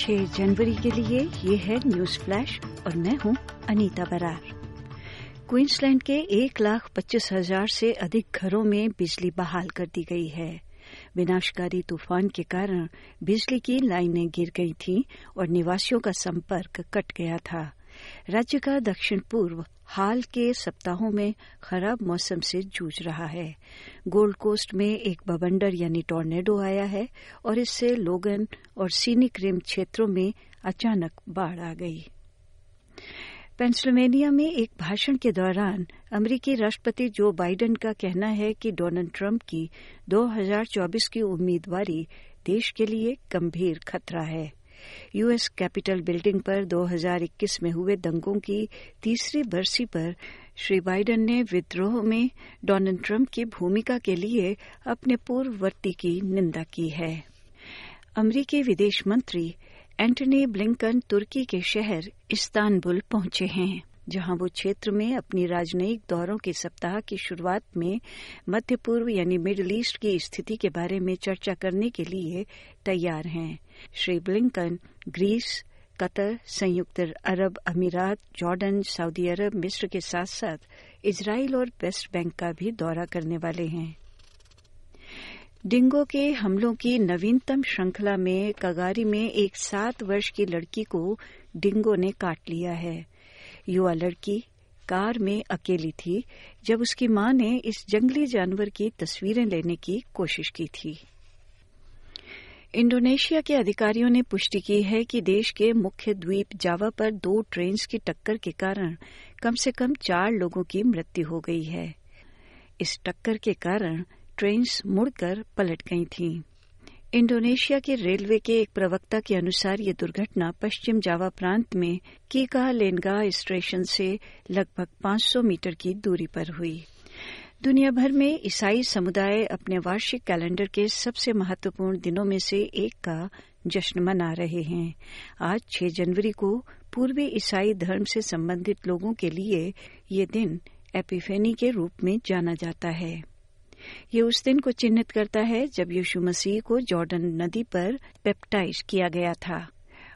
6 जनवरी के लिए ये है न्यूज़ फ्लैश और मैं हूँ अनीता बरार। क्वींसलैंड के एक लाख पच्चीस हज़ार से अधिक घरों में बिजली बहाल कर दी गई है। विनाशकारी तूफ़ान के कारण बिजली की लाइनें गिर गई थीं और निवासियों का संपर्क कट गया था। राज्य का दक्षिण पूर्व हाल के सप्ताहों में खराब मौसम से जूझ रहा है। गोल्ड कोस्ट में एक बवंडर यानी टोर्नेडो आया है और इससे लोगन और सीनिक रिम क्षेत्रों में अचानक बाढ़ आ गई। पेंसिल्वेनिया में एक भाषण के दौरान अमरीकी राष्ट्रपति जो बाइडेन का कहना है कि डोनाल्ड ट्रंप की 2024 की उम्मीदवारी देश के लिए गंभीर खतरा है। यूएस कैपिटल बिल्डिंग पर 2021 में हुए दंगों की तीसरी बरसी पर श्री बाइडेन ने विद्रोह में डोनाल्ड ट्रंप की भूमिका के लिए अपने पूर्ववर्ती की निंदा की है। अमरीकी विदेश मंत्री एंटनी ब्लिंकन तुर्की के शहर इस्तानबुल पहुँचे हैं। जहाँ वो क्षेत्र में अपनी राजनयिक दौरों के सप्ताह की शुरुआत में मध्य पूर्व यानी मिडल ईस्ट की स्थिति के बारे में चर्चा करने के लिए तैयार हैं। श्री ब्लिंकन, ग्रीस, कतर, संयुक्त अरब अमीरात, जॉर्डन, सऊदी अरब मिस्र के साथ साथ इसराइल और वेस्ट बैंक का भी दौरा करने वाले हैं। डिंगो के हमलों की नवीनतम श्रृंखला में कगारी में एक सात वर्ष की लड़की को डिंगो ने काट लिया है। युवा लड़की कार में अकेली थी, जब उसकी माँ ने इस जंगली जानवर की तस्वीरें लेने की कोशिश की थी इंडोनेशिया के अधिकारियों ने पुष्टि की है कि देश के मुख्य द्वीप जावा पर दो ट्रेन की टक्कर के कारण कम से कम चार लोगों की मृत्यु हो गई है इस टक्कर के कारण ट्रेन मुड़कर पलट गई थीं। इंडोनेशिया के रेलवे के एक प्रवक्ता के अनुसार ये दुर्घटना पश्चिम जावा प्रांत में कीका लेनगा स्टेशन से लगभग 500 मीटर की दूरी पर हुई। दुनिया भर में ईसाई समुदाय अपने वार्षिक कैलेंडर के सबसे महत्वपूर्ण दिनों में से एक का जश्न मना रहे हैं। आज 6 जनवरी को पूर्वी ईसाई धर्म से संबंधित लोगों के लिए ये दिन एपिफेनी के रूप में जाना जाता है। ये उस दिन को चिन्हित करता है जब यीशु मसीह को जॉर्डन नदी पर पेप्टाइज किया गया था।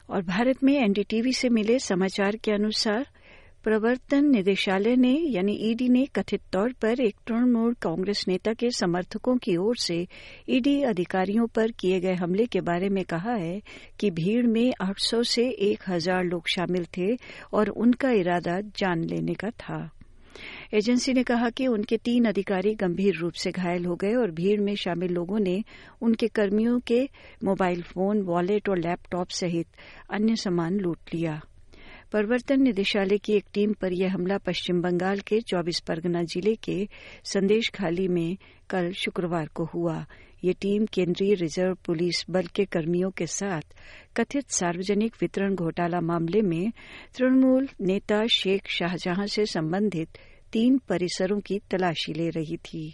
और भारत में एनडीटीवी से मिले समाचार के अनुसार, प्रवर्तन निदेशालय ने, यानी ईडी ने कथित तौर पर एक तृणमूल कांग्रेस नेता के समर्थकों की ओर से ईडी अधिकारियों पर किए गए हमले के बारे में कहा है कि भीड़ में 800 से 1000 लोग शामिल थे और उनका इरादा जान लेने का था। एजेंसी ने कहा कि उनके तीन अधिकारी गंभीर रूप से घायल हो गए और भीड़ में शामिल लोगों ने उनके कर्मियों के मोबाइल फ़ोन, वॉलेट और लैपटॉप सहित अन्य सामान लूट लिया। प्रवर्तन निदेशालय की एक टीम पर यह हमला पश्चिम बंगाल के 24 परगना ज़िले के संदेश खाली में कल शुक्रवार को हुआ। ये टीम केंद्रीय रिज़र्व पुलिस बल के कर्मियों के साथ कथित सार्वजनिक वितरण घोटाला मामले में तृणमूल नेता शेख शाहजहां से संबंधित तीन परिसरों की तलाशी ले रही थी।